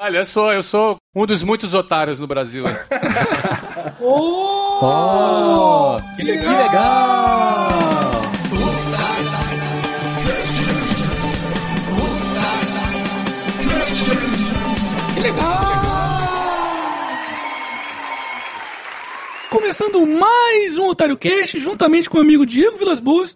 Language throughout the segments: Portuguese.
Olha, eu sou, eu sou um dos muitos otários no Brasil. Oh! Oh, que, que legal! Que legal! Começando mais um Otário Cast, juntamente com o amigo Diego Vilas Boas.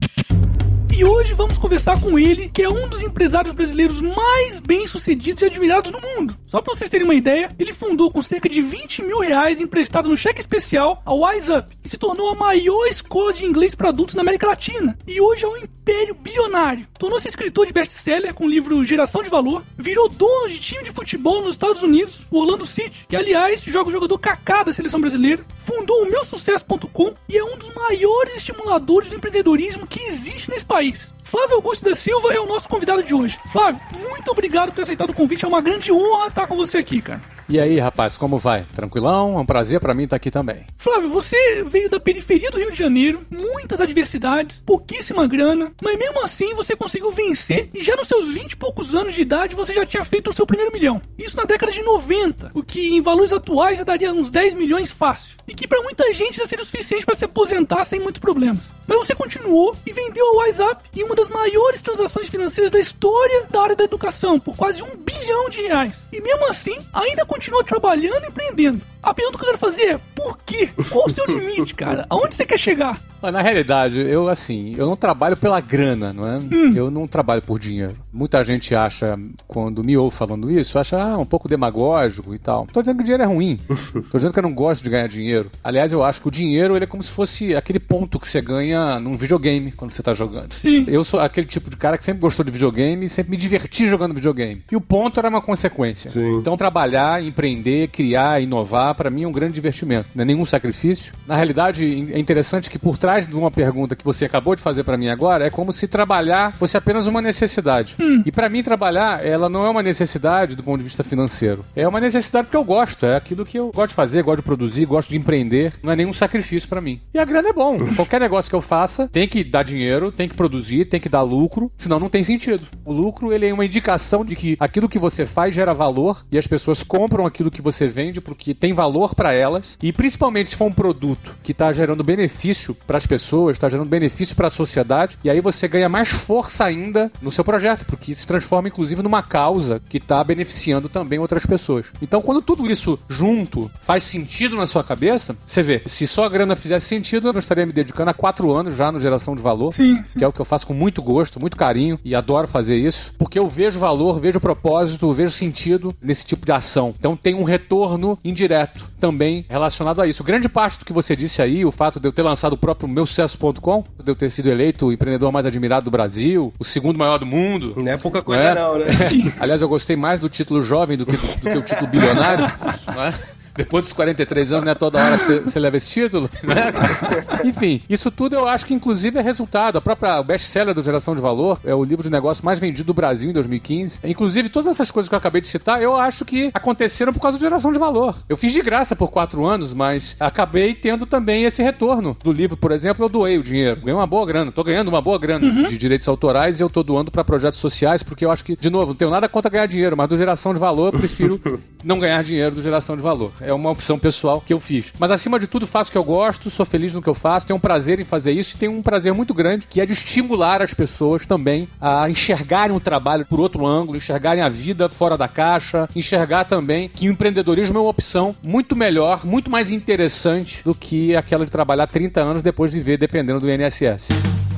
E hoje vamos conversar com ele, que é um dos empresários brasileiros mais bem-sucedidos e admirados do mundo. Só pra vocês terem uma ideia, ele fundou com cerca de 20 mil reais emprestados no cheque especial a Wise Up e se tornou a maior escola de inglês para adultos na América Latina. E hoje é um império bilionário. Tornou-se escritor de best-seller com o livro Geração de Valor, virou dono de time de futebol nos Estados Unidos, o Orlando City, que aliás joga o jogador Kaká da seleção brasileira, fundou o meusucesso.com e é um dos maiores estimuladores do empreendedorismo que existe nesse país. Flávio Augusto da Silva é o nosso convidado de hoje. Flávio, muito obrigado por ter aceitado o convite. É uma grande honra estar com você aqui, cara. E aí, rapaz, como vai? Tranquilão? É um prazer para mim estar aqui também. Flávio, você veio da periferia do Rio de Janeiro, muitas adversidades, pouquíssima grana, mas mesmo assim você conseguiu vencer e já nos seus 20 e poucos anos de idade você já tinha feito o seu primeiro milhão. Isso na década de 90, o que em valores atuais já daria uns 10 milhões fácil. E que para muita gente já seria o suficiente para se aposentar sem muitos problemas. Mas você continuou e vendeu a WhatsApp em uma das maiores transações financeiras da história da área da educação, por quase um bilhão de reais. E mesmo assim, ainda continua trabalhando e empreendendo. A pergunta que eu quero fazer é, por quê? Qual o seu limite, cara? Aonde você quer chegar? Mas na realidade, eu assim, eu não trabalho pela grana, não é? Hum. Eu não trabalho por dinheiro. Muita gente acha, quando me ouve falando isso, acha ah, um pouco demagógico e tal. Tô dizendo que o dinheiro é ruim. Tô dizendo que eu não gosto de ganhar dinheiro. Aliás, eu acho que o dinheiro ele é como se fosse aquele ponto que você ganha num videogame quando você tá jogando. Sim. Eu sou aquele tipo de cara que sempre gostou de videogame e sempre me diverti jogando videogame. E o ponto era uma consequência. Sim. Então trabalhar, empreender, criar, inovar, para mim é um grande divertimento. Não é nenhum sacrifício. Na realidade, é interessante que por trás de uma pergunta que você acabou de fazer para mim agora, é como se trabalhar fosse apenas uma necessidade. Hum. E para mim trabalhar, ela não é uma necessidade do ponto de vista financeiro. É uma necessidade porque eu gosto, é aquilo que eu gosto de fazer, gosto de produzir, gosto de empreender. Não é nenhum sacrifício para mim. E a grana é bom. Qualquer negócio que eu faça tem que dar dinheiro, tem que produzir, tem que dar lucro, senão não tem sentido. O lucro, ele é uma indicação de que aquilo que você faz gera valor e as pessoas compram aquilo que você vende porque tem valor para elas. E principalmente se for um produto que está gerando benefício para as pessoas, está gerando benefício para a sociedade, e aí você ganha mais força ainda no seu projeto, porque se transforma inclusive numa causa que está beneficiando também outras pessoas. Então, quando tudo isso junto faz sentido na sua cabeça, você vê, se só a grana fizesse sentido, eu estaria me dedicando há quatro anos já no geração de valor, Sim, sim. que é o que eu faço com muito gosto, muito carinho e adoro fazer isso, porque eu vejo valor, vejo propósito, vejo sentido nesse tipo de ação. Então tem um retorno indireto também relacionado a isso. Grande parte do que você disse aí, o fato de eu ter lançado o próprio meu sucesso.com, de eu ter sido eleito o empreendedor mais admirado do Brasil, o segundo maior do mundo. Não é pouca coisa não, né? Sim. Aliás, eu gostei mais do título jovem do que, do que o título bilionário. não é? Depois dos 43 anos, não é toda hora você- leva esse título, né? Enfim, isso tudo eu acho que inclusive é resultado. A própria best-seller do Geração de Valor é o livro de negócio mais vendido do Brasil em 2015. Inclusive, todas essas coisas que eu acabei de citar, eu acho que aconteceram por causa do Geração de Valor. Eu fiz de graça por quatro anos, mas acabei tendo também esse retorno do livro. Por exemplo, eu doei o dinheiro. Ganhei uma boa grana. Tô ganhando uma boa grana de direitos autorais e eu tô doando para projetos sociais, porque eu acho que, de novo, não tenho nada contra ganhar dinheiro, mas do Geração de Valor eu prefiro não ganhar dinheiro do Geração de Valor. É uma opção pessoal que eu fiz. Mas acima de tudo, faço o que eu gosto, sou feliz no que eu faço, tenho um prazer em fazer isso e tenho um prazer muito grande que é de estimular as pessoas também a enxergarem o trabalho por outro ângulo, enxergarem a vida fora da caixa, enxergar também que o empreendedorismo é uma opção muito melhor, muito mais interessante do que aquela de trabalhar 30 anos depois de viver dependendo do INSS.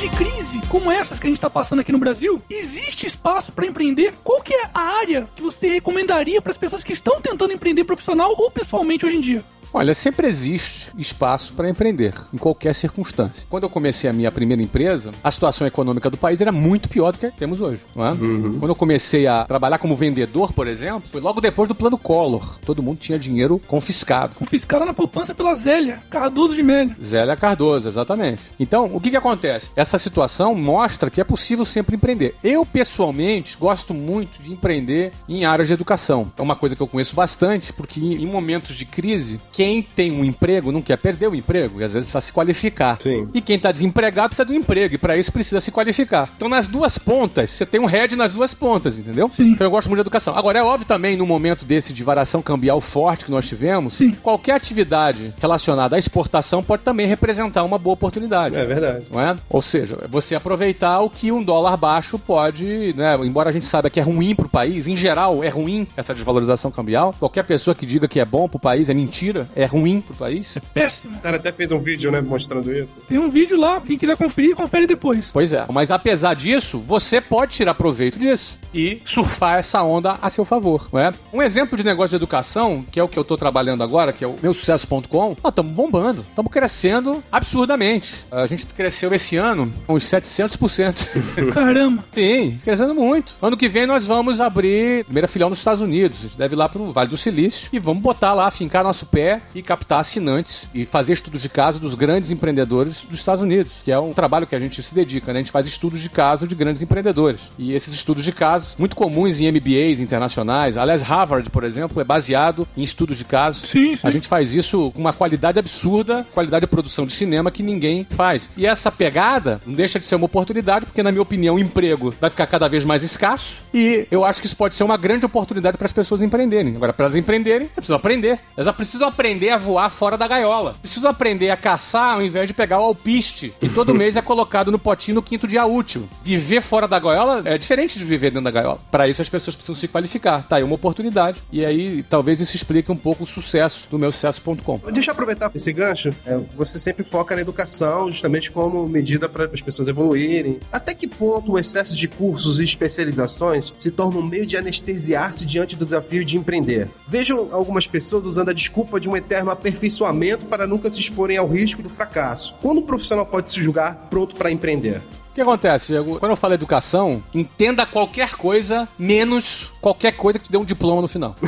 De crise como essas que a gente está passando aqui no Brasil, existe espaço para empreender? Qual que é a área que você recomendaria para as pessoas que estão tentando empreender profissional ou pessoalmente hoje em dia? Olha, sempre existe espaço para empreender, em qualquer circunstância. Quando eu comecei a minha primeira empresa, a situação econômica do país era muito pior do que temos hoje, não é? Quando eu comecei a trabalhar como vendedor, por exemplo, foi logo depois do plano Collor. Todo mundo tinha dinheiro confiscado. Confiscaram na poupança pela Zélia, Cardoso de Mello. Zélia Cardoso, exatamente. Então, o que que acontece? acontece? Essa situação mostra que é possível sempre empreender. Eu, pessoalmente, gosto muito de empreender em áreas de educação. É uma coisa que eu conheço bastante, porque em momentos de crise, quem tem um emprego não quer perder o emprego e às vezes precisa se qualificar. Sim. E quem está desempregado precisa de um emprego e para isso precisa se qualificar. Então, nas duas pontas, você tem um head nas duas pontas, entendeu? Sim. Então, eu gosto muito de educação. Agora, é óbvio também, no momento desse de variação cambial forte que nós tivemos, Sim. qualquer atividade relacionada à exportação pode também representar uma boa oportunidade. É verdade. Não é? Ou seja, você aproveitar o que um dólar baixo pode, né? Embora a gente saiba que é ruim pro país, em geral é ruim essa desvalorização cambial. Qualquer pessoa que diga que é bom pro país é mentira, é ruim pro país. Péssimo. O cara até fez um vídeo, né, mostrando isso. Tem um vídeo lá, quem quiser conferir, confere depois. Pois é. Mas apesar disso, você pode tirar proveito disso e surfar essa onda a seu favor, não é? Um exemplo de negócio de educação, que é o que eu tô trabalhando agora, que é o meusucesso.com, nós estamos bombando, estamos crescendo absurdamente. A gente cresceu esse ano uns 700%. Caramba. Sim, crescendo muito. Ano que vem nós vamos abrir a primeira filial nos Estados Unidos. A gente deve ir lá pro Vale do Silício e vamos botar lá, fincar nosso pé e captar assinantes e fazer estudos de caso dos grandes empreendedores dos Estados Unidos, que é um trabalho que a gente se dedica, né? A gente faz estudos de caso de grandes empreendedores. E esses estudos de casos, muito comuns em MBAs internacionais. Aliás, Harvard, por exemplo, é baseado em estudos de casos. Sim, sim. A gente faz isso com uma qualidade absurda, qualidade de produção de cinema que ninguém faz. E essa pegada não deixa de ser uma oportunidade, porque, na minha opinião, o emprego vai ficar cada vez mais escasso. E eu acho que isso pode ser uma grande oportunidade para as pessoas empreenderem. Agora, para elas empreenderem, elas precisam aprender. Elas precisam aprender a voar fora da gaiola. Precisam aprender a caçar ao invés de pegar o alpiste. E todo mês é colocado no potinho no quinto dia útil. Viver fora da gaiola é diferente de viver dentro da gaiola. Para isso, as pessoas precisam se qualificar. Tá aí uma oportunidade. E aí, talvez isso explique um pouco o sucesso do meu sucesso.com. Deixa eu aproveitar esse gancho. É, você sempre foca na educação, justamente como medida para as pessoas evoluírem. Até que ponto o excesso de cursos e especializações se torna um meio de anestesiar-se diante do desafio de empreender? Vejo algumas pessoas usando a desculpa de um eterno aperfeiçoamento para nunca se exporem ao risco do fracasso. Quando o profissional pode se julgar pronto para empreender? O que acontece, Diego? Quando eu falo educação, entenda qualquer coisa, menos qualquer coisa que te dê um diploma no final.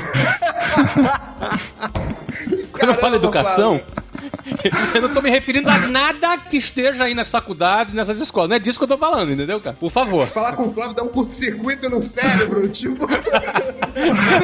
Quando eu falo educação, eu não tô me referindo a nada que esteja aí nas faculdades, nessas escolas. Não é disso que eu tô falando, entendeu, cara? Por favor. Falar com o Flávio dá um curto-circuito no cérebro, tipo.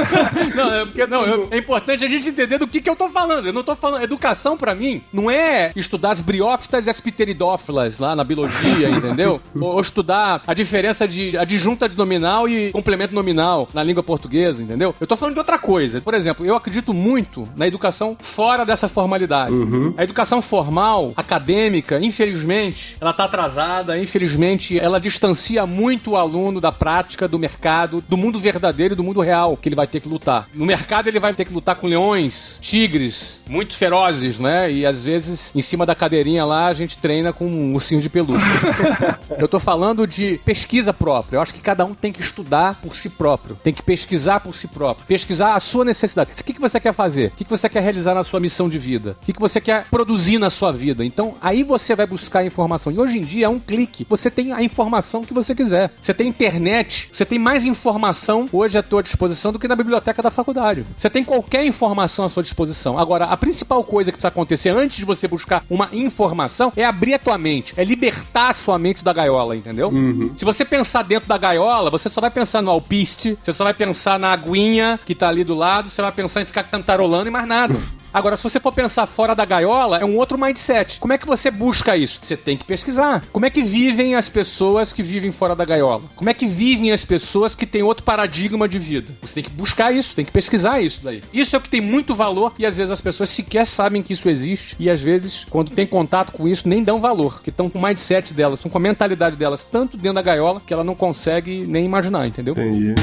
Não, é, porque, não eu- é importante a gente entender do que, que eu tô falando. Eu não tô falando. Educação, pra mim, não é estudar as briófitas e as pteridófilas lá na biologia, entendeu? Ou, ou estudar a diferença de adjunta de nominal e complemento nominal na língua portuguesa, entendeu? Eu tô falando de outra coisa. Por exemplo, eu acredito muito na educação fora dessa formalidade. A educação formal, acadêmica, infelizmente, ela tá atrasada, infelizmente, ela distancia muito o aluno da prática, do mercado, do mundo verdadeiro e do mundo real que ele vai ter que lutar. No mercado ele vai ter que lutar com leões, tigres, muito ferozes, né? E às vezes, em cima da cadeirinha lá, a gente treina com um ursinho de pelúcia. Eu tô falando de pesquisa própria. Eu acho que cada um tem que estudar por si próprio. Tem que pesquisar por si próprio. Pesquisar a sua necessidade. O que, que você quer fazer? O que, que você quer realizar na sua missão de vida? O que, que você quer produzir na sua vida? Então, aí você vai buscar a informação. E hoje em dia é um clique. Você tem a informação que você quiser. Você tem internet. Você tem mais informação hoje à tua disposição do que na biblioteca da faculdade. Você tem qualquer informação à sua disposição. Agora, a principal coisa que precisa acontecer antes de você buscar uma informação é abrir a tua mente. É libertar a sua mente da gaiola, entendeu? Se você pensar dentro da gaiola, você só vai pensar no alpiste, você só vai pensar na aguinha que tá ali do lado, você vai pensar em ficar cantarolando e mais nada. Agora, se você for pensar fora da gaiola, é um outro mindset. Como é que você busca isso? Você tem que pesquisar. Como é que vivem as pessoas que vivem fora da gaiola? Como é que vivem as pessoas que têm outro paradigma de vida? Você tem que buscar isso, tem que pesquisar isso daí. Isso é o que tem muito valor e às vezes as pessoas sequer sabem que isso existe e às vezes, quando tem contato com isso, nem dão valor, que estão com o mindset delas, estão com a mentalidade delas tanto dentro da gaiola que ela não consegue nem imaginar, entendeu? Entendi.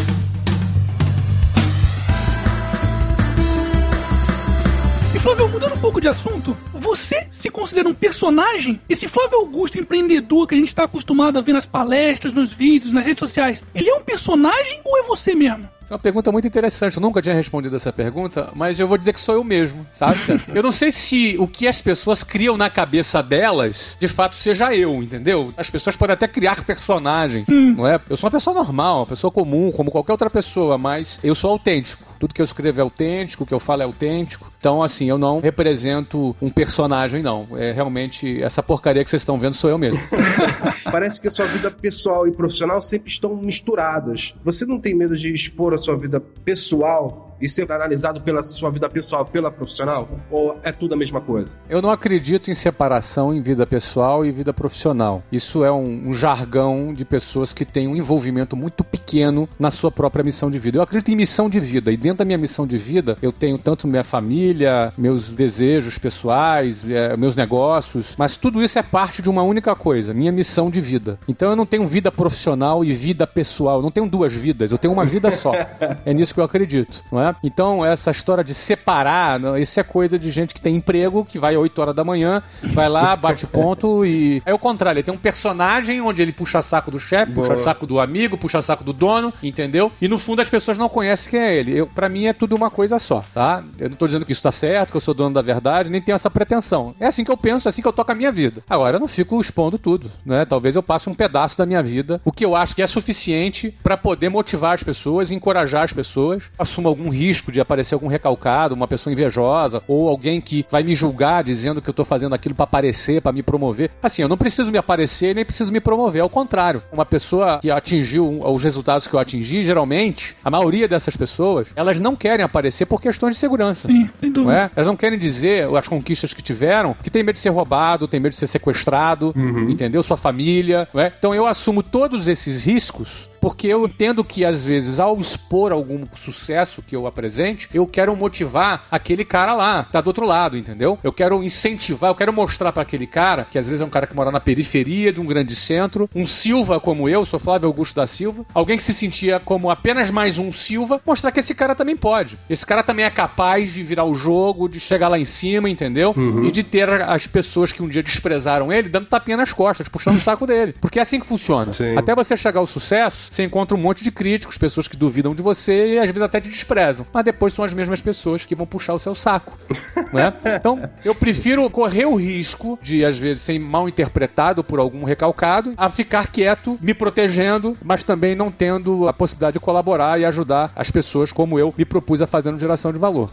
Flávio, mudando um pouco de assunto, você se considera um personagem? Esse Flávio Augusto empreendedor que a gente está acostumado a ver nas palestras, nos vídeos, nas redes sociais, ele é um personagem ou é você mesmo? É uma pergunta muito interessante. Eu nunca tinha respondido essa pergunta, mas eu vou dizer que sou eu mesmo, sabe? eu não sei se o que as pessoas criam na cabeça delas, de fato, seja eu, entendeu? As pessoas podem até criar personagens, hum. não é? Eu sou uma pessoa normal, uma pessoa comum, como qualquer outra pessoa, mas eu sou autêntico. Tudo que eu escrevo é autêntico, o que eu falo é autêntico. Então, assim, eu não represento um personagem, não. É realmente essa porcaria que vocês estão vendo sou eu mesmo. Parece que a sua vida pessoal e profissional sempre estão misturadas. Você não tem medo de expor sua vida pessoal e ser analisado pela sua vida pessoal, pela profissional? Ou é tudo a mesma coisa? Eu não acredito em separação em vida pessoal e vida profissional. Isso é um, um jargão de pessoas que têm um envolvimento muito pequeno na sua própria missão de vida. Eu acredito em missão de vida e dentro da minha missão de vida eu tenho tanto minha família, meus desejos pessoais, é, meus negócios, mas tudo isso é parte de uma única coisa, minha missão de vida. Então eu não tenho vida profissional e vida pessoal, eu não tenho duas vidas, eu tenho uma vida só. é nisso que eu acredito, não é? Então, essa história de separar, isso é coisa de gente que tem emprego, que vai às 8 horas da manhã, vai lá, bate ponto e. É o contrário, ele tem um personagem onde ele puxa saco do chefe, puxa saco do amigo, puxa saco do dono, entendeu? E no fundo as pessoas não conhecem quem é ele. Eu, pra mim é tudo uma coisa só, tá? Eu não tô dizendo que isso tá certo, que eu sou dono da verdade, nem tenho essa pretensão. É assim que eu penso, é assim que eu toco a minha vida. Agora, eu não fico expondo tudo, né? Talvez eu passe um pedaço da minha vida, o que eu acho que é suficiente para poder motivar as pessoas, encorajar as pessoas, assuma algum risco de aparecer algum recalcado, uma pessoa invejosa, ou alguém que vai me julgar dizendo que eu tô fazendo aquilo para aparecer, para me promover. Assim, eu não preciso me aparecer nem preciso me promover, ao contrário. Uma pessoa que atingiu os resultados que eu atingi, geralmente, a maioria dessas pessoas, elas não querem aparecer por questões de segurança. Sim, sem dúvida. Não é? Elas não querem dizer as conquistas que tiveram, que tem medo de ser roubado, tem medo de ser sequestrado, uhum. entendeu? Sua família, não é? Então eu assumo todos esses riscos porque eu entendo que às vezes ao expor algum sucesso que eu apresente, eu quero motivar aquele cara lá, tá do outro lado, entendeu? Eu quero incentivar, eu quero mostrar para aquele cara, que às vezes é um cara que mora na periferia de um grande centro, um Silva como eu, sou Flávio Augusto da Silva, alguém que se sentia como apenas mais um Silva, mostrar que esse cara também pode. Esse cara também é capaz de virar o jogo, de chegar lá em cima, entendeu? Uhum. E de ter as pessoas que um dia desprezaram ele dando tapinha nas costas, puxando o saco dele. Porque é assim que funciona. Sim. Até você chegar ao sucesso, você encontra um monte de críticos, pessoas que duvidam de você e às vezes até te desprezam. Mas depois são as mesmas pessoas que vão puxar o seu saco. né? Então, eu prefiro correr o risco de, às vezes, ser mal interpretado por algum recalcado, a ficar quieto, me protegendo, mas também não tendo a possibilidade de colaborar e ajudar as pessoas como eu me propus a fazer no Geração de Valor.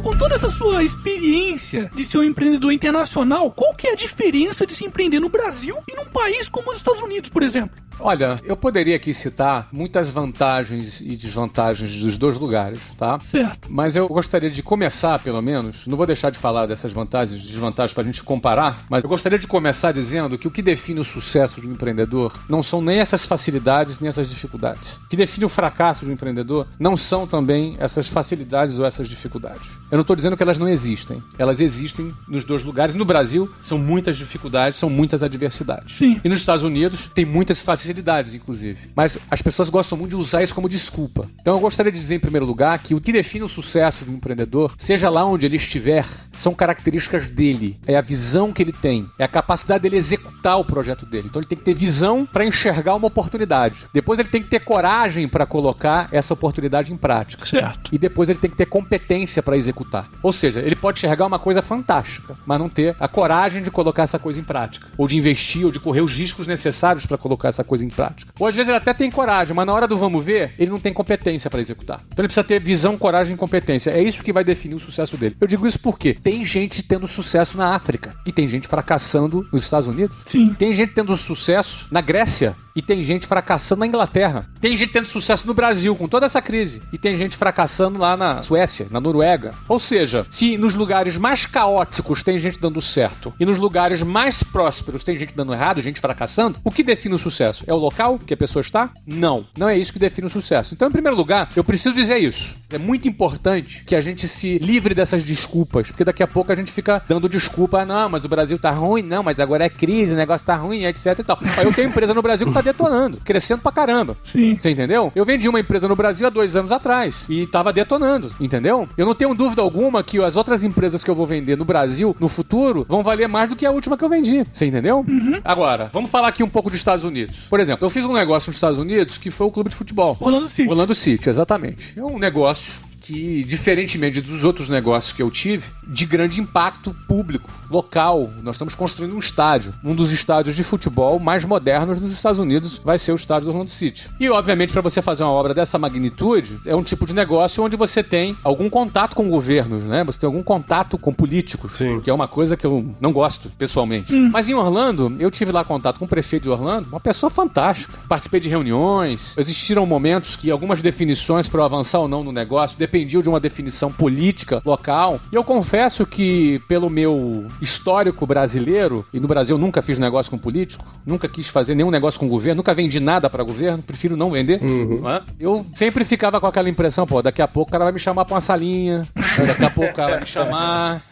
Flávio, com toda essa sua experiência de ser um empreendedor internacional, qual que é a diferença de se empreender no Brasil e num país como os Estados Unidos, por exemplo? Olha, eu poderia aqui citar muitas vantagens e desvantagens dos dois lugares, tá? Certo. Mas eu gostaria de começar, pelo menos, não vou deixar de falar dessas vantagens e desvantagens para a gente comparar, mas eu gostaria de começar dizendo que o que define o sucesso de um empreendedor não são nem essas facilidades nem essas dificuldades. O que define o fracasso de um empreendedor não são também essas facilidades ou essas dificuldades. Eu não estou dizendo que elas não existem. Elas existem nos dois lugares. No Brasil, são muitas dificuldades, são muitas adversidades. Sim. E nos Estados Unidos, tem muitas facilidades inclusive. Mas as pessoas gostam muito de usar isso como desculpa. Então eu gostaria de dizer, em primeiro lugar, que o que define o sucesso de um empreendedor, seja lá onde ele estiver, são características dele. É a visão que ele tem, é a capacidade dele executar o projeto dele. Então ele tem que ter visão para enxergar uma oportunidade. Depois ele tem que ter coragem para colocar essa oportunidade em prática. Certo. E depois ele tem que ter competência para executar. Ou seja, ele pode enxergar uma coisa fantástica, mas não ter a coragem de colocar essa coisa em prática, ou de investir, ou de correr os riscos necessários para colocar essa coisa coisa em prática. Ou às vezes ele até tem coragem, mas na hora do vamos ver, ele não tem competência para executar. Então ele precisa ter visão, coragem e competência. É isso que vai definir o sucesso dele. Eu digo isso porque tem gente tendo sucesso na África e tem gente fracassando nos Estados Unidos. Sim. Tem gente tendo sucesso na Grécia e tem gente fracassando na Inglaterra. Tem gente tendo sucesso no Brasil com toda essa crise e tem gente fracassando lá na Suécia, na Noruega. Ou seja, se nos lugares mais caóticos tem gente dando certo e nos lugares mais prósperos tem gente dando errado, gente fracassando, o que define o sucesso? É o local que a pessoa está? Não. Não é isso que define o sucesso. Então, em primeiro lugar, eu preciso dizer isso. É muito importante que a gente se livre dessas desculpas, porque daqui a pouco a gente fica dando desculpa, ah, não, mas o Brasil tá ruim, não, mas agora é crise, o negócio tá ruim, etc e tal. Aí eu tenho empresa no Brasil que tá detonando, crescendo pra caramba. Sim. Você entendeu? Eu vendi uma empresa no Brasil há dois anos atrás e tava detonando, entendeu? Eu não tenho dúvida alguma que as outras empresas que eu vou vender no Brasil, no futuro, vão valer mais do que a última que eu vendi. Você entendeu? Agora, vamos falar aqui um pouco dos Estados Unidos. Por exemplo, eu fiz um negócio nos Estados Unidos que foi o clube de futebol. Orlando City. Orlando City, exatamente. É um negócio que, diferentemente dos outros negócios que eu tive, de grande impacto público, local. Nós estamos construindo um estádio. Um dos estádios de futebol mais modernos dos Estados Unidos vai ser o estádio do Orlando City. E, obviamente, para você fazer uma obra dessa magnitude, é um tipo de negócio onde você tem algum contato com governos, né? Você tem algum contato com políticos, Sim. que é uma coisa que eu não gosto, pessoalmente. Mas em Orlando, eu tive lá contato com o prefeito de Orlando, uma pessoa fantástica. Participei de reuniões, existiram momentos que algumas definições para eu avançar ou não no negócio dependiam de uma definição política local. E eu confesso que, pelo meu histórico brasileiro, e no Brasil eu nunca fiz negócio com político, nunca quis fazer nenhum negócio com governo, nunca vendi nada para governo, prefiro não vender. né? Eu sempre ficava com aquela impressão, pô, daqui a pouco o cara vai me chamar pra uma salinha, daqui a pouco o cara vai me chamar.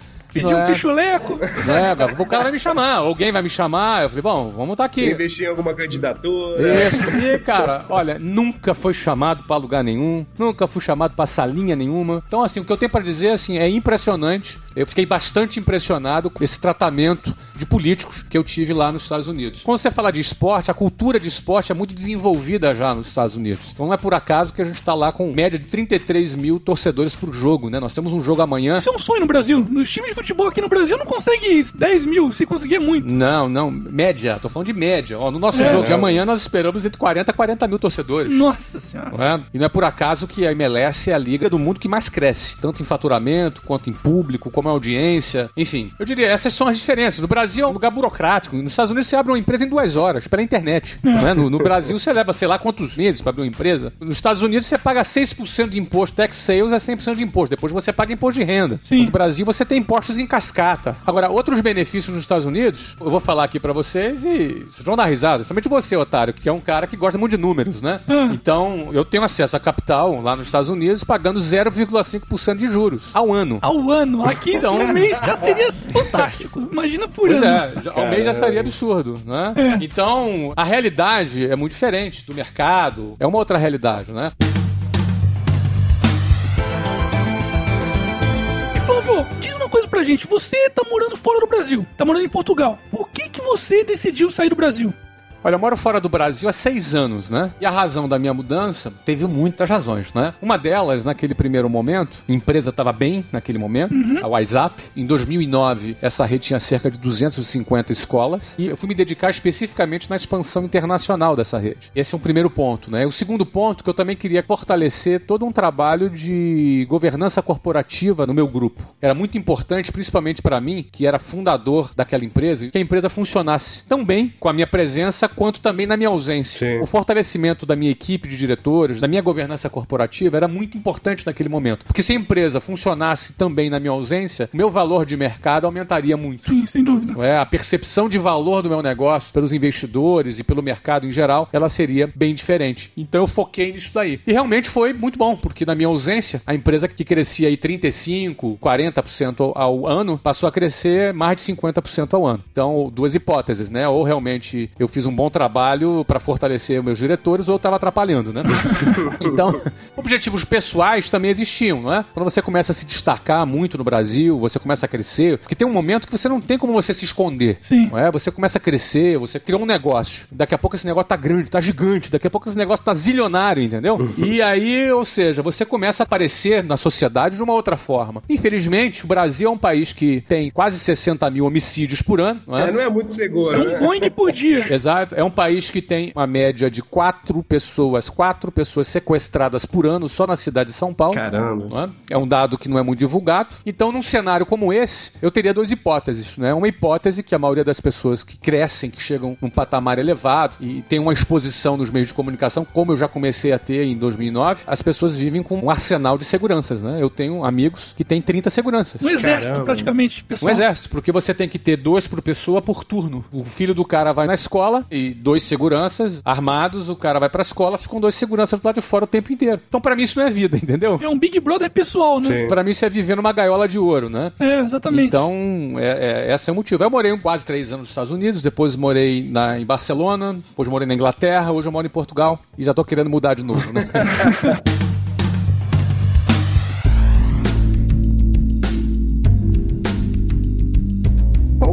Pediu um É. pichuleco. É, o cara vai me chamar, alguém vai me chamar. Eu falei, bom, vamos estar aqui. Investir em alguma candidatura. Isso. E, cara, olha, nunca foi chamado pra lugar nenhum, nunca fui chamado pra salinha nenhuma. Então, assim, o que eu tenho pra dizer, assim, é impressionante. Eu fiquei bastante impressionado com esse tratamento de políticos que eu tive lá nos Estados Unidos. Quando você fala de esporte, a cultura de esporte é muito desenvolvida já nos Estados Unidos. Então não é por acaso que a gente tá lá com média de 33 mil torcedores por jogo, né? Nós temos um jogo amanhã. Isso é um sonho no Brasil. Nos times de futebol aqui no Brasil não consegue 10 mil. Se conseguir é muito. Não, não, média, tô falando de média. Ó, no nosso jogo de amanhã nós esperamos entre 40 e 40 mil torcedores. Nossa senhora. Não é? E não é por acaso que a MLS é a liga do mundo que mais cresce, tanto em faturamento, quanto em público, como em audiência. Enfim, eu diria, essas são as diferenças. No Brasil é um lugar burocrático. Nos Estados Unidos você abre uma empresa em duas horas, pela internet. é? no, no Brasil você leva, sei lá, quantos meses para abrir uma empresa. Nos Estados Unidos você paga 6% de imposto. Tax sales é 100% de imposto. Depois você paga imposto de renda. Sim. No Brasil você tem impostos em cascata. Agora, outros benefícios nos Estados Unidos, eu vou falar aqui pra vocês e vocês vão dar risada. Principalmente você, otário, que é um cara que gosta muito de números, né? Então, eu tenho acesso a capital lá nos Estados Unidos pagando 0,5% de juros ao ano. Ao ano, aqui Então- um mês já seria fantástico. Imagina por Pois é, ao mês já seria absurdo, né? Então, a realidade é muito diferente do mercado, é uma outra realidade, né? Flávio, diz uma coisa pra gente. Você tá morando fora do Brasil, tá morando em Portugal. Por que que você decidiu sair do Brasil? Olha, eu moro fora do Brasil há seis anos, né? E a razão da minha mudança teve muitas razões, né? Uma delas, naquele primeiro momento, a empresa estava bem naquele momento, a WhatsApp. Em 2009, essa rede tinha cerca de 250 escolas e eu fui me dedicar especificamente na expansão internacional dessa rede. Esse é o primeiro ponto, né? O segundo ponto que eu também queria fortalecer todo um trabalho de governança corporativa no meu grupo. Era muito importante, principalmente para mim, que era fundador daquela empresa, que a empresa funcionasse tão bem com a minha presença quanto também na minha ausência. Sim. O fortalecimento da minha equipe de diretores, da minha governança corporativa era muito importante naquele momento. Porque se a empresa funcionasse também na minha ausência, o meu valor de mercado aumentaria muito. Sim, sem dúvida. É? A percepção de valor do meu negócio pelos investidores e pelo mercado em geral, ela seria bem diferente. Então eu foquei nisso daí. E realmente foi muito bom, porque na minha ausência, a empresa que crescia aí 35, 40% ao ano, passou a crescer mais de 50% ao ano. Então, duas hipóteses, né? Ou realmente eu fiz um bom trabalho para fortalecer meus diretores, ou eu estava atrapalhando, né? então, objetivos pessoais também existiam, não é? Quando você começa a se destacar muito no Brasil, você começa a crescer, porque tem um momento que você não tem como você se esconder. Sim. Não é? Você começa a crescer, você criou um negócio. Daqui a pouco esse negócio tá grande, tá gigante. Daqui a pouco esse negócio tá zilionário, entendeu? e aí, ou seja, você começa a aparecer na sociedade de uma outra forma. Infelizmente, o Brasil é um país que tem quase 60 mil homicídios por ano. Não é? É, não é muito seguro, É um né? Por dia. Exato. É um país que tem uma média de quatro pessoas, quatro pessoas sequestradas por ano só na cidade de São Paulo. Caramba. não é? É um dado que não é muito divulgado. Então, num cenário como esse, eu teria duas hipóteses. Né? Uma hipótese que a maioria das pessoas que crescem, que chegam num patamar elevado e tem uma exposição nos meios de comunicação, como eu já comecei a ter em 2009, as pessoas vivem com um arsenal de seguranças. Né? Eu tenho amigos que têm 30 seguranças. Um exército, praticamente, Um pessoal. exército, porque você tem que ter dois por pessoa por turno. O filho do cara vai na escola e e dois seguranças armados, o cara vai pra escola, ficam dois seguranças do lado de fora o tempo inteiro. Então, pra mim, isso não é vida, entendeu? É um Big Brother pessoal, né? Pra mim, isso é viver numa gaiola de ouro, né? É, exatamente. Então, é, é, esse é o motivo. Eu morei quase três anos nos Estados Unidos, depois morei na, em Barcelona, depois morei na Inglaterra, hoje eu moro em Portugal e já tô querendo mudar de novo, né?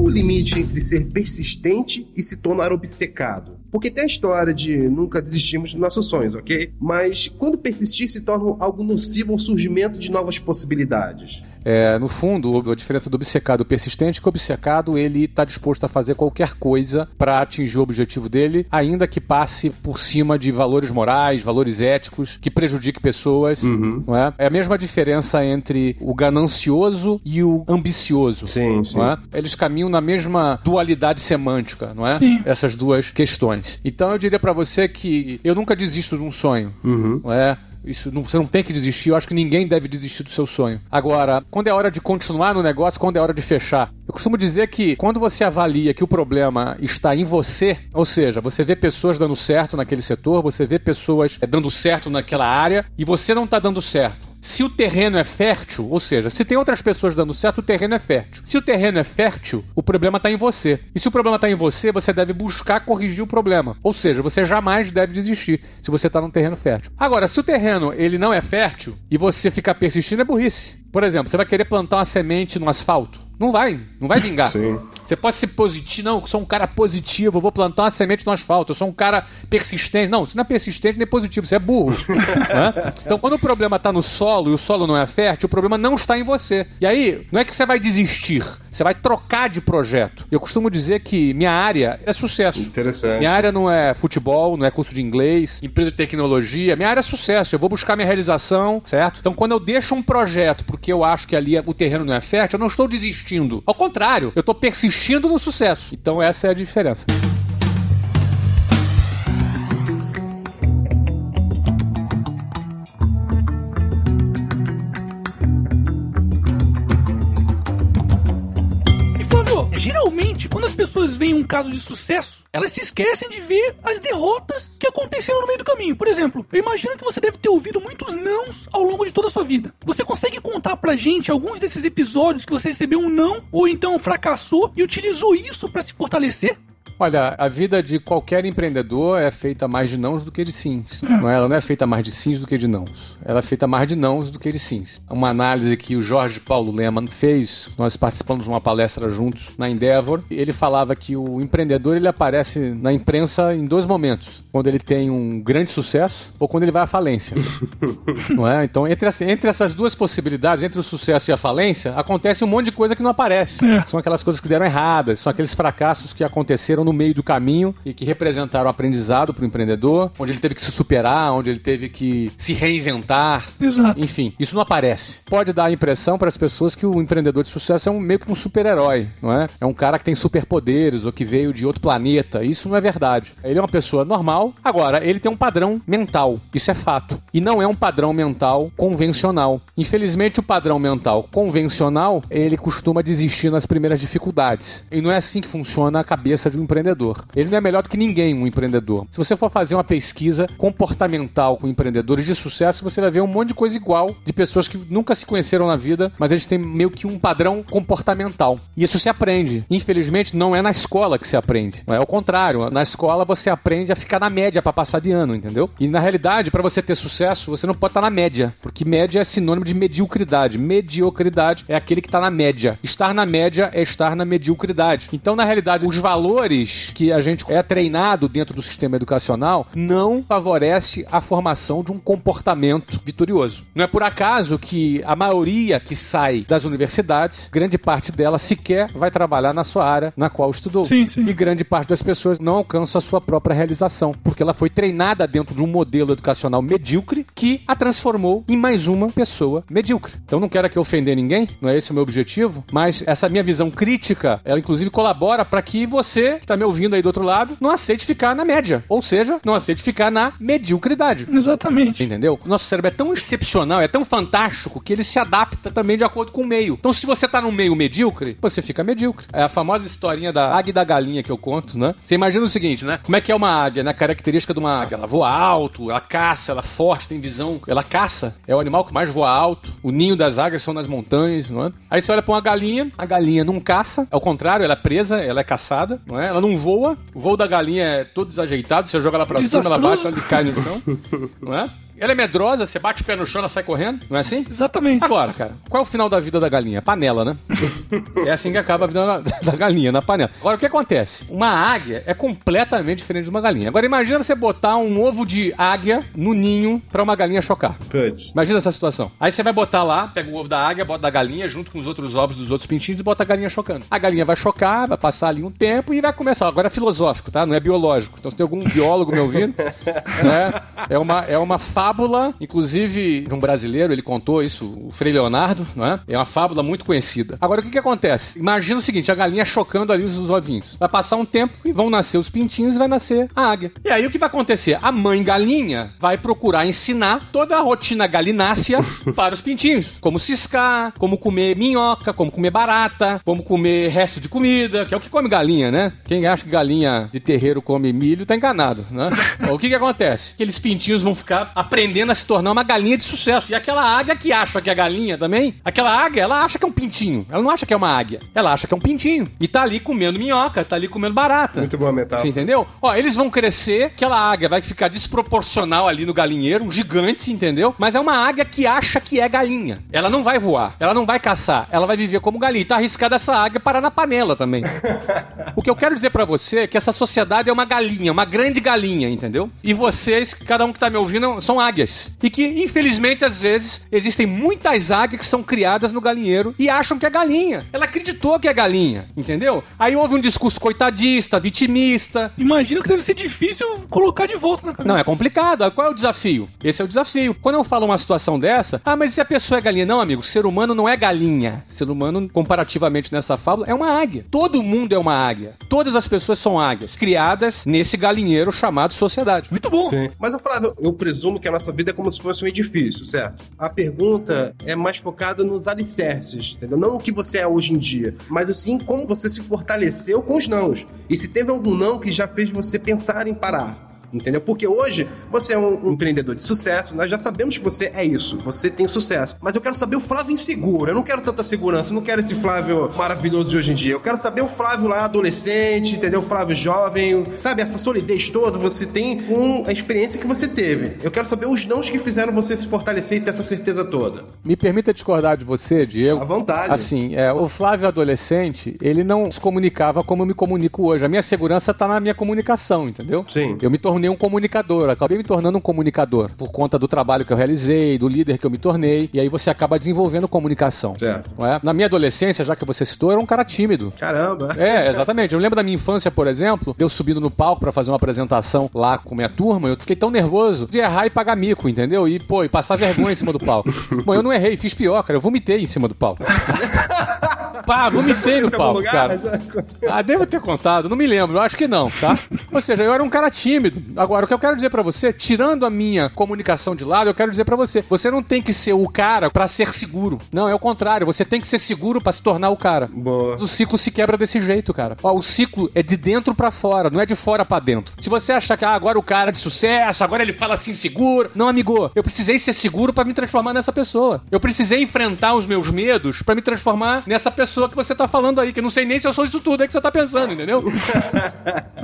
o limite entre ser persistente e se tornar obcecado? Porque tem a história de nunca desistimos dos nossos sonhos, ok? Mas quando persistir se torna algo nocivo ao surgimento de novas possibilidades. É, no fundo, a diferença do obcecado e persistente é que o obcecado ele está disposto a fazer qualquer coisa para atingir o objetivo dele, ainda que passe por cima de valores morais, valores éticos, que prejudique pessoas. Uhum. Não é? é a mesma diferença entre o ganancioso e o ambicioso. Sim, sim. É? Eles caminham na mesma dualidade semântica, não é? Sim. Essas duas questões. Então eu diria para você que eu nunca desisto de um sonho. Não é? Isso não, você não tem que desistir. Eu acho que ninguém deve desistir do seu sonho. Agora, quando é hora de continuar no negócio, quando é hora de fechar. Eu costumo dizer que quando você avalia que o problema está em você, ou seja, você vê pessoas dando certo naquele setor, você vê pessoas eh, dando certo naquela área e você não está dando certo. Se o terreno é fértil, ou seja, se tem outras pessoas dando certo, o terreno é fértil. Se o terreno é fértil, o problema está em você. E se o problema está em você, você deve buscar corrigir o problema. Ou seja, você jamais deve desistir se você está num terreno fértil. Agora, se o terreno ele não é fértil e você ficar persistindo, é burrice. Por exemplo, você vai querer plantar uma semente no asfalto. Não vai, não vai vingar. Sim. Você pode ser positivo, não, eu sou um cara positivo, eu vou plantar uma semente no asfalto, eu sou um cara persistente. Não, você não é persistente nem positivo, você é burro. né? Então, quando o problema está no solo e o solo não é fértil, o problema não está em você. E aí, não é que você vai desistir, você vai trocar de projeto. Eu costumo dizer que minha área é sucesso. Interessante. Minha área não é futebol, não é curso de inglês, empresa de tecnologia. Minha área é sucesso. Eu vou buscar minha realização, certo? Então, quando eu deixo um projeto porque eu acho que ali o terreno não é fértil, eu não estou desistindo. Ao contrário, eu estou persistindo no sucesso. Então, essa é a diferença. Pessoas veem um caso de sucesso, elas se esquecem de ver as derrotas que aconteceram no meio do caminho. Por exemplo, eu imagino que você deve ter ouvido muitos nãos ao longo de toda a sua vida. Você consegue contar pra gente alguns desses episódios que você recebeu um não, ou então fracassou e utilizou isso pra se fortalecer? Olha, a vida de qualquer empreendedor é feita mais de nãos do que de sims. Não é? Ela não é feita mais de sims do que de nãos. Ela é feita mais de nãos do que de sims. Uma análise que o Jorge Paulo Leman fez, nós participamos de uma palestra juntos na Endeavor, ele falava que o empreendedor ele aparece na imprensa em dois momentos. Quando ele tem um grande sucesso ou quando ele vai à falência. não é? Então, entre, as- entre essas duas possibilidades, entre o sucesso e a falência, acontece um monte de coisa que não aparece. São aquelas coisas que deram erradas, são aqueles fracassos que aconteceram no meio do caminho e que representaram aprendizado para o empreendedor, onde ele teve que se superar, onde ele teve que se reinventar. Exato. Enfim, isso não aparece. Pode dar a impressão para as pessoas que o empreendedor de sucesso é um, meio que um super-herói, não é? É um cara que tem superpoderes ou que veio de outro planeta. Isso não é verdade. Ele é uma pessoa normal. Agora, ele tem um padrão mental. Isso é fato. E não é um padrão mental convencional. Infelizmente, o padrão mental convencional, ele costuma desistir nas primeiras dificuldades. E não é assim que funciona a cabeça de um empreendedor. Ele não é melhor do que ninguém, um empreendedor. Se você for fazer uma pesquisa comportamental com empreendedores de sucesso, você vai ver um monte de coisa igual de pessoas que nunca se conheceram na vida, mas eles têm meio que um padrão comportamental. E isso se aprende. Infelizmente, não é na escola que se aprende. É o contrário. Na escola você aprende a ficar na média para passar de ano, entendeu? E na realidade, para você ter sucesso, você não pode estar na média, porque média é sinônimo de mediocridade. Mediocridade é aquele que está na média. Estar na média é estar na mediocridade. Então, na realidade, os valores que a gente é treinado dentro do sistema educacional não favorece a formação de um comportamento vitorioso. Não é por acaso que a maioria que sai das universidades, grande parte dela sequer vai trabalhar na sua área na qual estudou. Sim, sim. E grande parte das pessoas não alcança a sua própria realização, porque ela foi treinada dentro de um modelo educacional medíocre que a transformou em mais uma pessoa medíocre. Então não quero aqui ofender ninguém, não é esse o meu objetivo, mas essa minha visão crítica, ela inclusive colabora para que você que está tá me ouvindo aí do outro lado não aceite ficar na média. Ou seja, não aceite ficar na mediocridade. Exatamente. Entendeu? O nosso cérebro é tão excepcional, é tão fantástico que ele se adapta também de acordo com o meio. Então, se você tá num meio medíocre, você fica medíocre. É a famosa historinha da águia e da galinha que eu conto, né? Você imagina o seguinte, né? Como é que é uma águia, né? A característica de uma águia. Ela voa alto, ela caça, ela é forte, tem visão. Ela caça, é o animal que mais voa alto. O ninho das águias são nas montanhas, não é? Aí você olha pra uma galinha, a galinha não caça, ao contrário, ela é presa, ela é caçada, não é? Ela não voa, o voo da galinha é todo desajeitado, você joga ela pra cima, ela bate, ela cai no chão, não é? Ela é medrosa, você bate o pé no chão, ela sai correndo, não é assim? Exatamente. Agora, cara, qual é o final da vida da galinha? Panela, né? é assim que acaba a vida da, da galinha, na panela. Agora, o que acontece? Uma águia é completamente diferente de uma galinha. Agora, imagina você botar um ovo de águia no ninho pra uma galinha chocar. Putz. Imagina essa situação. Aí você vai botar lá, pega o ovo da águia, bota da galinha junto com os outros ovos dos outros pintinhos e bota a galinha chocando. A galinha vai chocar, vai passar ali um tempo e vai começar. Agora é filosófico, tá? Não é biológico. Então se tem algum biólogo me ouvindo, né? É uma, é uma fábula, inclusive de um brasileiro, ele contou isso, o Frei Leonardo, não é? É uma fábula muito conhecida. Agora o que que acontece? Imagina o seguinte, a galinha chocando ali os ovinhos. Vai passar um tempo e vão nascer os pintinhos e vai nascer a águia. E aí o que vai acontecer? A mãe galinha vai procurar ensinar toda a rotina galinácea para os pintinhos. Como ciscar, como comer minhoca, como comer barata, como comer resto de comida, que é o que come galinha, né? Quem acha que galinha de terreiro come milho tá enganado, né? o que que acontece? Aqueles pintinhos vão ficar aprendendo a se tornar uma galinha de sucesso. E aquela águia que acha que é galinha também, aquela águia, ela acha que é um pintinho. Ela não acha que é uma águia. Ela acha que é um pintinho. E tá ali comendo minhoca, tá ali comendo barata. Muito boa Você metáfora. entendeu? Ó, eles vão crescer, aquela águia vai ficar desproporcional ali no galinheiro, um gigante, entendeu? Mas é uma águia que acha que é galinha. Ela não vai voar, ela não vai caçar, ela vai viver como galinha. E tá arriscada essa águia parar na panela também. o que eu quero dizer pra você é que essa sociedade é uma galinha, uma grande galinha, entendeu? E vocês, cada um que tá me ouvindo, são águias. E que, infelizmente, às vezes, existem muitas águias que são criadas no galinheiro e acham que é galinha. Ela acreditou que é galinha, entendeu? Aí houve um discurso coitadista, vitimista, Imagino que deve ser difícil colocar de volta na cabeça. não, é complicado. Qual é o desafio? Esse é o desafio. Quando eu falo uma situação dessa, ah, mas se a pessoa é galinha? Não, amigo, ser humano não é galinha. Ser humano, comparativamente nessa fábula, é uma águia. Todo mundo é uma águia. Todas as pessoas são águias, criadas nesse galinheiro chamado sociedade. Muito bom. Sim. Mas eu Flávio, eu presumo que a nossa vida como se fosse um edifício, certo? A pergunta é mais focada nos alicerces, entendeu? Não o que você é hoje em dia, mas assim como você se fortaleceu com os nãos. E se teve algum não que já fez você pensar em parar. Entendeu? Porque hoje você é um, um empreendedor de sucesso, nós já sabemos que você é isso, você tem sucesso. Mas eu quero saber o Flávio inseguro, eu não quero tanta segurança, eu não quero esse Flávio maravilhoso de hoje em dia. Eu quero saber o Flávio lá adolescente, entendeu? O Flávio jovem, sabe? Essa solidez toda você tem com a experiência que você teve. Eu quero saber os nãos que fizeram você se fortalecer e ter essa certeza toda. Me permita discordar de você, Diego. À vontade. Assim, é, o Flávio adolescente, ele não se comunicava como eu me comunico hoje. A minha segurança tá na minha comunicação, entendeu? Sim. Eu me tornei um comunicador, acabei me tornando um comunicador por conta do trabalho que eu realizei, do líder que eu me tornei, e aí você acaba desenvolvendo comunicação. Certo. É? Na minha adolescência, já que você citou, eu era um cara tímido. Caramba. É, exatamente. Eu lembro da minha infância, por exemplo, eu subindo no palco pra fazer uma apresentação lá com minha turma, eu fiquei tão nervoso de errar e pagar mico, entendeu? E, pô, e passar vergonha em cima do palco. Bom, eu não errei, fiz pior, cara. Eu vomitei em cima do palco. Pá, vomitei no é palco, cara. Ah, devo ter contado, não me lembro, eu acho que não, tá? Ou seja, eu era um cara tímido. Agora, o que eu quero dizer pra você, tirando a minha comunicação de lado, eu quero dizer pra você, você não tem que ser o cara pra ser seguro. Não, é o contrário, você tem que ser seguro pra se tornar o cara. Boa. O ciclo se quebra desse jeito, cara. Ó, o ciclo é de dentro pra fora, não é de fora pra dentro. Se você achar que ah, agora o cara é de sucesso, agora ele fala assim seguro. Não, amigo, eu precisei ser seguro pra me transformar nessa pessoa. Eu precisei enfrentar os meus medos pra me transformar nessa pessoa que você tá falando aí, que eu não sei nem se eu sou isso tudo aí que você tá pensando, entendeu?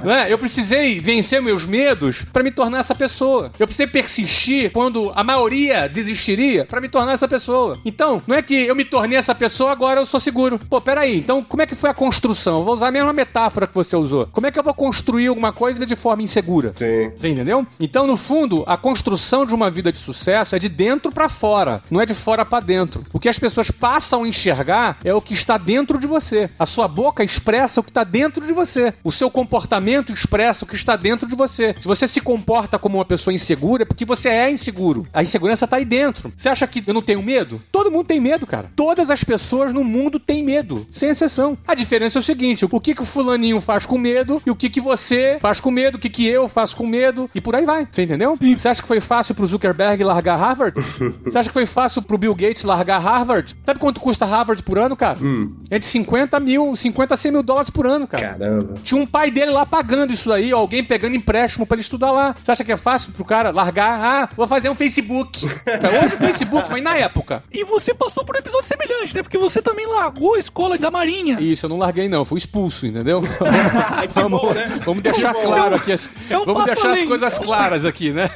Não é? Eu precisei vencer meus medos pra me tornar essa pessoa. Eu precisei persistir quando a maioria desistiria pra me tornar essa pessoa. Então, não é que eu me tornei essa pessoa, agora eu sou seguro. Pô, peraí. Então, como é que foi a construção? Eu vou usar a mesma metáfora que você usou. Como é que eu vou construir alguma coisa de forma insegura? Sim. Você entendeu? Então, no fundo, a construção de uma vida de sucesso é de dentro pra fora, não é de fora pra dentro. O que as pessoas passam a enxergar é o que está dentro de você. A sua boca expressa o que está dentro de você. O seu comportamento expressa o que está dentro de você. Se você se comporta como uma pessoa insegura, é porque você é inseguro. A insegurança está aí dentro. Você acha que eu não tenho medo? Todo mundo tem medo, cara. Todas as pessoas no mundo têm medo, sem exceção. A diferença é o seguinte: o que, que o fulaninho faz com medo e o que, que você faz com medo, o que, que eu faço com medo, e por aí vai. Você entendeu? Sim. Você acha que foi fácil pro Zuckerberg largar Harvard? você acha que foi fácil pro Bill Gates largar Harvard? Sabe quanto custa Harvard por ano, cara? Hum. Entre 50 mil, 50 a 100 mil dólares por ano, cara. Caramba. Tinha um pai dele lá pagando isso aí, alguém pegando empréstimo para ele estudar lá. Você acha que é fácil pro cara largar? Ah, vou fazer um Facebook. É hoje o Facebook, mas na época. E você passou por um episódio semelhante, né? Porque você também largou a escola da Marinha. Isso, eu não larguei não, fui expulso, entendeu? vamos, bom, né? vamos deixar claro aqui, as, é um vamos deixar além. as coisas claras aqui, né?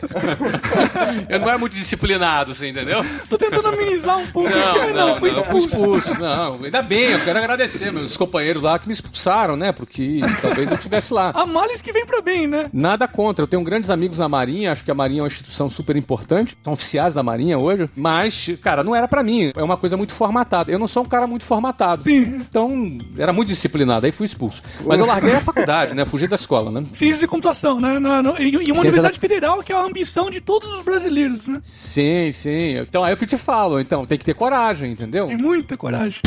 eu não é muito disciplinado, você entendeu? Tô tentando amenizar um pouco. Não, não, não, não, fui expulso. expulso. Não, ainda bem, eu quero agradecer meus companheiros lá que me expulsaram, né? Porque talvez eu estivesse lá. A males que vem pra bem, né? Nada contra. Eu tenho grandes amigos na Marinha, acho que a Marinha é uma instituição super importante. São oficiais da Marinha hoje. Mas, cara, não era para mim. É uma coisa muito formatada. Eu não sou um cara muito formatado. Sim. Então, era muito disciplinado. Aí fui expulso. Mas eu larguei a faculdade, né? Fugi da escola, né? Ciência de computação, né? Na, na, em, uma universidade da... federal que é a ambição de todos os brasileiros, né? Sim, sim. Então, é o que eu te falo. Então, tem que ter coragem, entendeu? Tem muita coragem.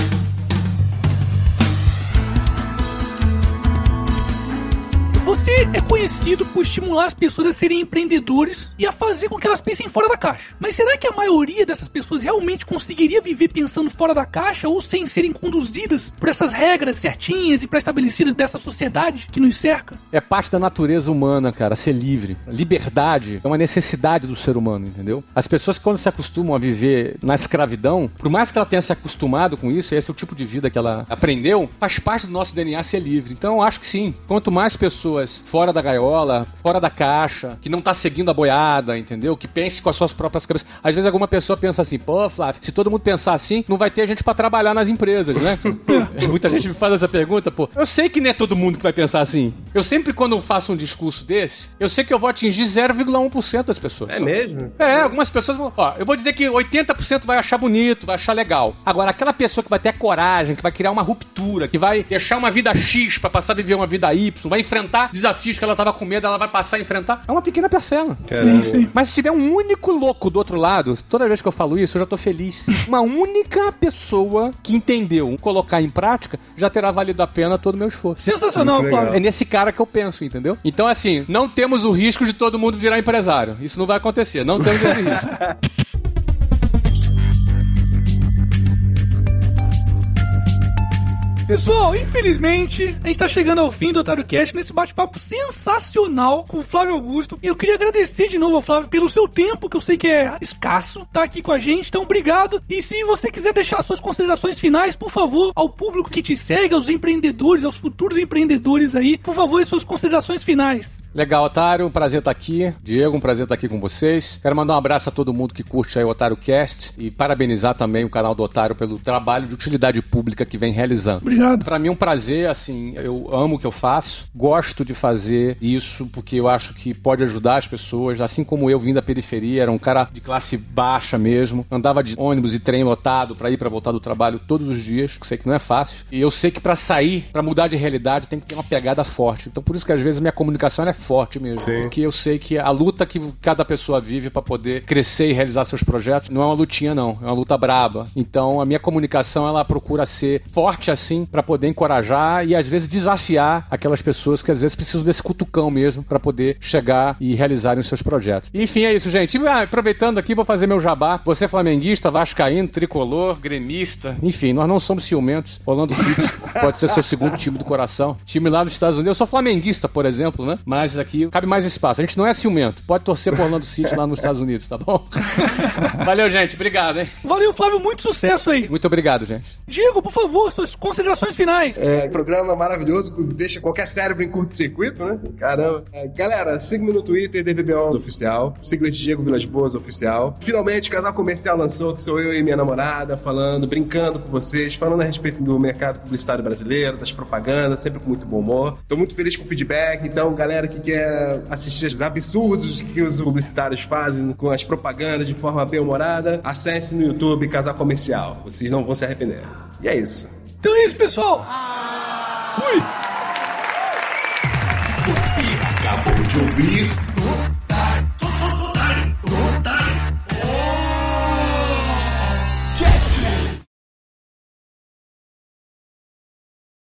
Você é conhecido por estimular as pessoas a serem empreendedores e a fazer com que elas pensem fora da caixa. Mas será que a maioria dessas pessoas realmente conseguiria viver pensando fora da caixa ou sem serem conduzidas por essas regras certinhas e pré-estabelecidas dessa sociedade que nos cerca? É parte da natureza humana, cara, ser livre. Liberdade é uma necessidade do ser humano, entendeu? As pessoas quando se acostumam a viver na escravidão, por mais que ela tenha se acostumado com isso, esse é o tipo de vida que ela aprendeu, faz parte do nosso DNA ser livre. Então eu acho que sim. Quanto mais pessoas pessoas fora da gaiola, fora da caixa, que não tá seguindo a boiada, entendeu? Que pense com as suas próprias cabeças. Às vezes alguma pessoa pensa assim, pô, Flávio, se todo mundo pensar assim, não vai ter gente para trabalhar nas empresas, né? Muita gente me faz essa pergunta, pô. Eu sei que não é todo mundo que vai pensar assim. Eu sempre, quando faço um discurso desse, eu sei que eu vou atingir 0,1% das pessoas. É mesmo? É, algumas pessoas vão. Ó, eu vou dizer que 80% vai achar bonito, vai achar legal. Agora, aquela pessoa que vai ter coragem, que vai criar uma ruptura, que vai deixar uma vida X para passar a viver uma vida Y, vai enfrentar desafios que ela tava com medo, ela vai passar a enfrentar. É uma pequena parcela. Sim, sim. Mas se tiver um único louco do outro lado, toda vez que eu falo isso, eu já tô feliz. uma única pessoa que entendeu colocar em prática, já terá valido a pena todo o meu esforço. Sensacional, Flávio. É nesse cara que eu penso, entendeu? Então, assim, não temos o risco de todo mundo virar empresário. Isso não vai acontecer. Não temos esse risco. Pessoal, infelizmente, a gente tá chegando ao fim do Otário Cast nesse bate-papo sensacional com o Flávio Augusto. Eu queria agradecer de novo ao Flávio pelo seu tempo, que eu sei que é escasso, tá aqui com a gente. Então, obrigado. E se você quiser deixar suas considerações finais, por favor, ao público que te segue, aos empreendedores, aos futuros empreendedores aí, por favor, suas considerações finais. Legal, Otário, um prazer estar aqui. Diego, um prazer estar aqui com vocês. Quero mandar um abraço a todo mundo que curte aí o Otário Cast e parabenizar também o canal do Otário pelo trabalho de utilidade pública que vem realizando. Obrigado. Para mim é um prazer, assim, eu amo o que eu faço, gosto de fazer isso porque eu acho que pode ajudar as pessoas, assim como eu vim da periferia, era um cara de classe baixa mesmo, andava de ônibus e trem lotado para ir para voltar do trabalho todos os dias, que sei que não é fácil. E eu sei que para sair, para mudar de realidade, tem que ter uma pegada forte. Então por isso que às vezes a minha comunicação é forte mesmo, Sim. porque eu sei que a luta que cada pessoa vive para poder crescer e realizar seus projetos não é uma lutinha não, é uma luta braba. Então a minha comunicação ela procura ser forte assim para poder encorajar e às vezes desafiar aquelas pessoas que às vezes precisam desse cutucão mesmo para poder chegar e realizarem os seus projetos. Enfim, é isso, gente. Ah, aproveitando aqui, vou fazer meu jabá. Você é flamenguista, vascaíno, tricolor, gremista, enfim, nós não somos ciumentos. Orlando City pode ser seu segundo time do coração. Time lá nos Estados Unidos. Eu sou flamenguista, por exemplo, né? Mas aqui cabe mais espaço. A gente não é ciumento. Pode torcer pro Orlando City lá nos Estados Unidos, tá bom? Valeu, gente. Obrigado, hein? Valeu, Flávio. Muito sucesso aí. Muito obrigado, gente. Diego, por favor, suas considerações finais. É, programa maravilhoso, deixa qualquer cérebro em curto-circuito, né? Caramba. É, galera, siga-me no Twitter, DVBO Oficial. Siga Diego Vilas Boas Oficial. Finalmente, Casal Comercial lançou, que sou eu e minha namorada, falando, brincando com vocês, falando a respeito do mercado publicitário brasileiro, das propagandas, sempre com muito bom humor. Tô muito feliz com o feedback, então, galera que quer assistir os absurdos que os publicitários fazem com as propagandas de forma bem-humorada, acesse no YouTube Casal Comercial. Vocês não vão se arrepender. E é isso. Então é isso, pessoal. Fui. Você acabou de ouvir